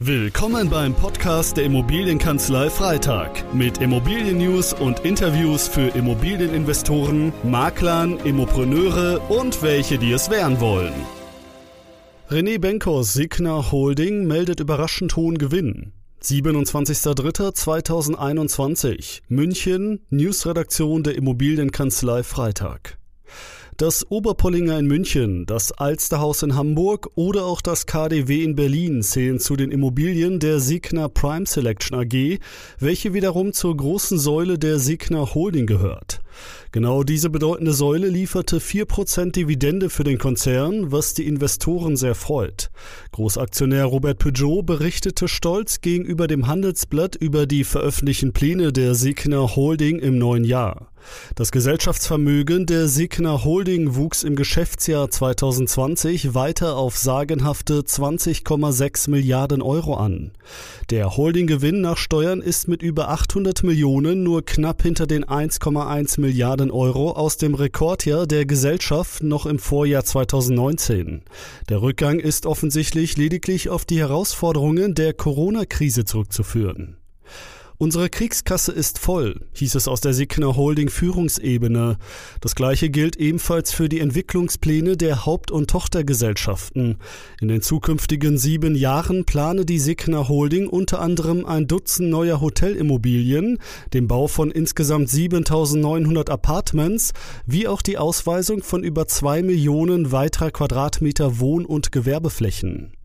Willkommen beim Podcast der Immobilienkanzlei Freitag mit Immobilien-News und Interviews für Immobilieninvestoren, Maklern, Immopreneure und welche, die es werden wollen. René Benkers Signa Holding meldet überraschend hohen Gewinn. 27.03.2021 München Newsredaktion der Immobilienkanzlei Freitag. Das Oberpollinger in München, das Alsterhaus in Hamburg oder auch das KDW in Berlin zählen zu den Immobilien der Signa Prime Selection AG, welche wiederum zur großen Säule der Signa Holding gehört. Genau diese bedeutende Säule lieferte 4% Dividende für den Konzern, was die Investoren sehr freut. Großaktionär Robert Peugeot berichtete stolz gegenüber dem Handelsblatt über die veröffentlichten Pläne der Signa Holding im neuen Jahr. Das Gesellschaftsvermögen der Signa Holding wuchs im Geschäftsjahr 2020 weiter auf sagenhafte 20,6 Milliarden Euro an. Der Holdinggewinn nach Steuern ist mit über 800 Millionen nur knapp hinter den 1,1 Milliarden Milliarden Euro aus dem Rekordjahr der Gesellschaft noch im Vorjahr 2019. Der Rückgang ist offensichtlich lediglich auf die Herausforderungen der Corona-Krise zurückzuführen. Unsere Kriegskasse ist voll, hieß es aus der Signer Holding Führungsebene. Das gleiche gilt ebenfalls für die Entwicklungspläne der Haupt- und Tochtergesellschaften. In den zukünftigen sieben Jahren plane die Signer Holding unter anderem ein Dutzend neuer Hotelimmobilien, den Bau von insgesamt 7900 Apartments, wie auch die Ausweisung von über zwei Millionen weiterer Quadratmeter Wohn- und Gewerbeflächen.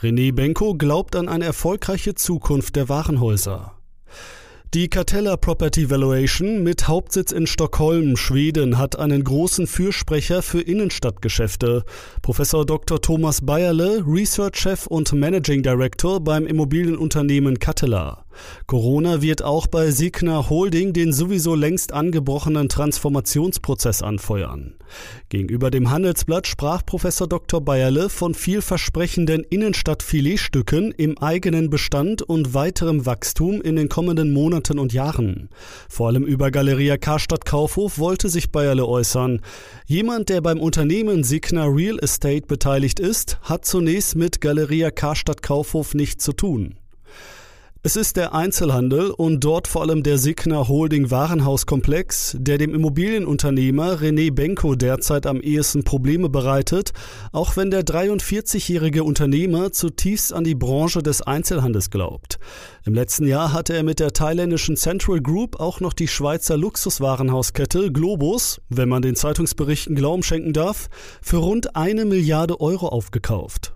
René Benko glaubt an eine erfolgreiche Zukunft der Warenhäuser. Die Catella Property Valuation mit Hauptsitz in Stockholm, Schweden, hat einen großen Fürsprecher für Innenstadtgeschäfte. Professor Dr. Thomas Bayerle, Research Chef und Managing Director beim Immobilienunternehmen Catella. Corona wird auch bei Signa Holding den sowieso längst angebrochenen Transformationsprozess anfeuern. Gegenüber dem Handelsblatt sprach Professor Dr. Bayerle von vielversprechenden Innenstadtfiletstücken im eigenen Bestand und weiterem Wachstum in den kommenden Monaten und Jahren. Vor allem über Galeria Karstadt Kaufhof wollte sich Bayerle äußern. Jemand, der beim Unternehmen Signa Real Estate beteiligt ist, hat zunächst mit Galeria Karstadt Kaufhof nichts zu tun. Es ist der Einzelhandel und dort vor allem der Signa Holding Warenhauskomplex, der dem Immobilienunternehmer René Benko derzeit am ehesten Probleme bereitet, auch wenn der 43-jährige Unternehmer zutiefst an die Branche des Einzelhandels glaubt. Im letzten Jahr hatte er mit der thailändischen Central Group auch noch die Schweizer Luxuswarenhauskette Globus, wenn man den Zeitungsberichten Glauben schenken darf, für rund eine Milliarde Euro aufgekauft.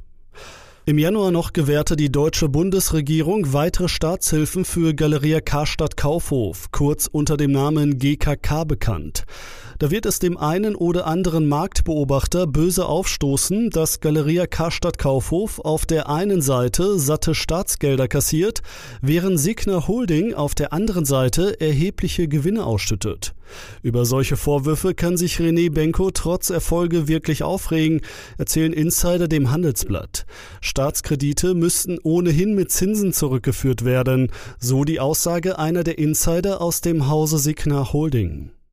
Im Januar noch gewährte die deutsche Bundesregierung weitere Staatshilfen für Galeria Karstadt Kaufhof, kurz unter dem Namen GKK bekannt. Da wird es dem einen oder anderen Marktbeobachter böse aufstoßen, dass Galeria Karstadt Kaufhof auf der einen Seite satte Staatsgelder kassiert, während Signa Holding auf der anderen Seite erhebliche Gewinne ausschüttet. Über solche Vorwürfe kann sich René Benko trotz Erfolge wirklich aufregen, erzählen Insider dem Handelsblatt. Staatskredite müssten ohnehin mit Zinsen zurückgeführt werden, so die Aussage einer der Insider aus dem Hause Signa Holding.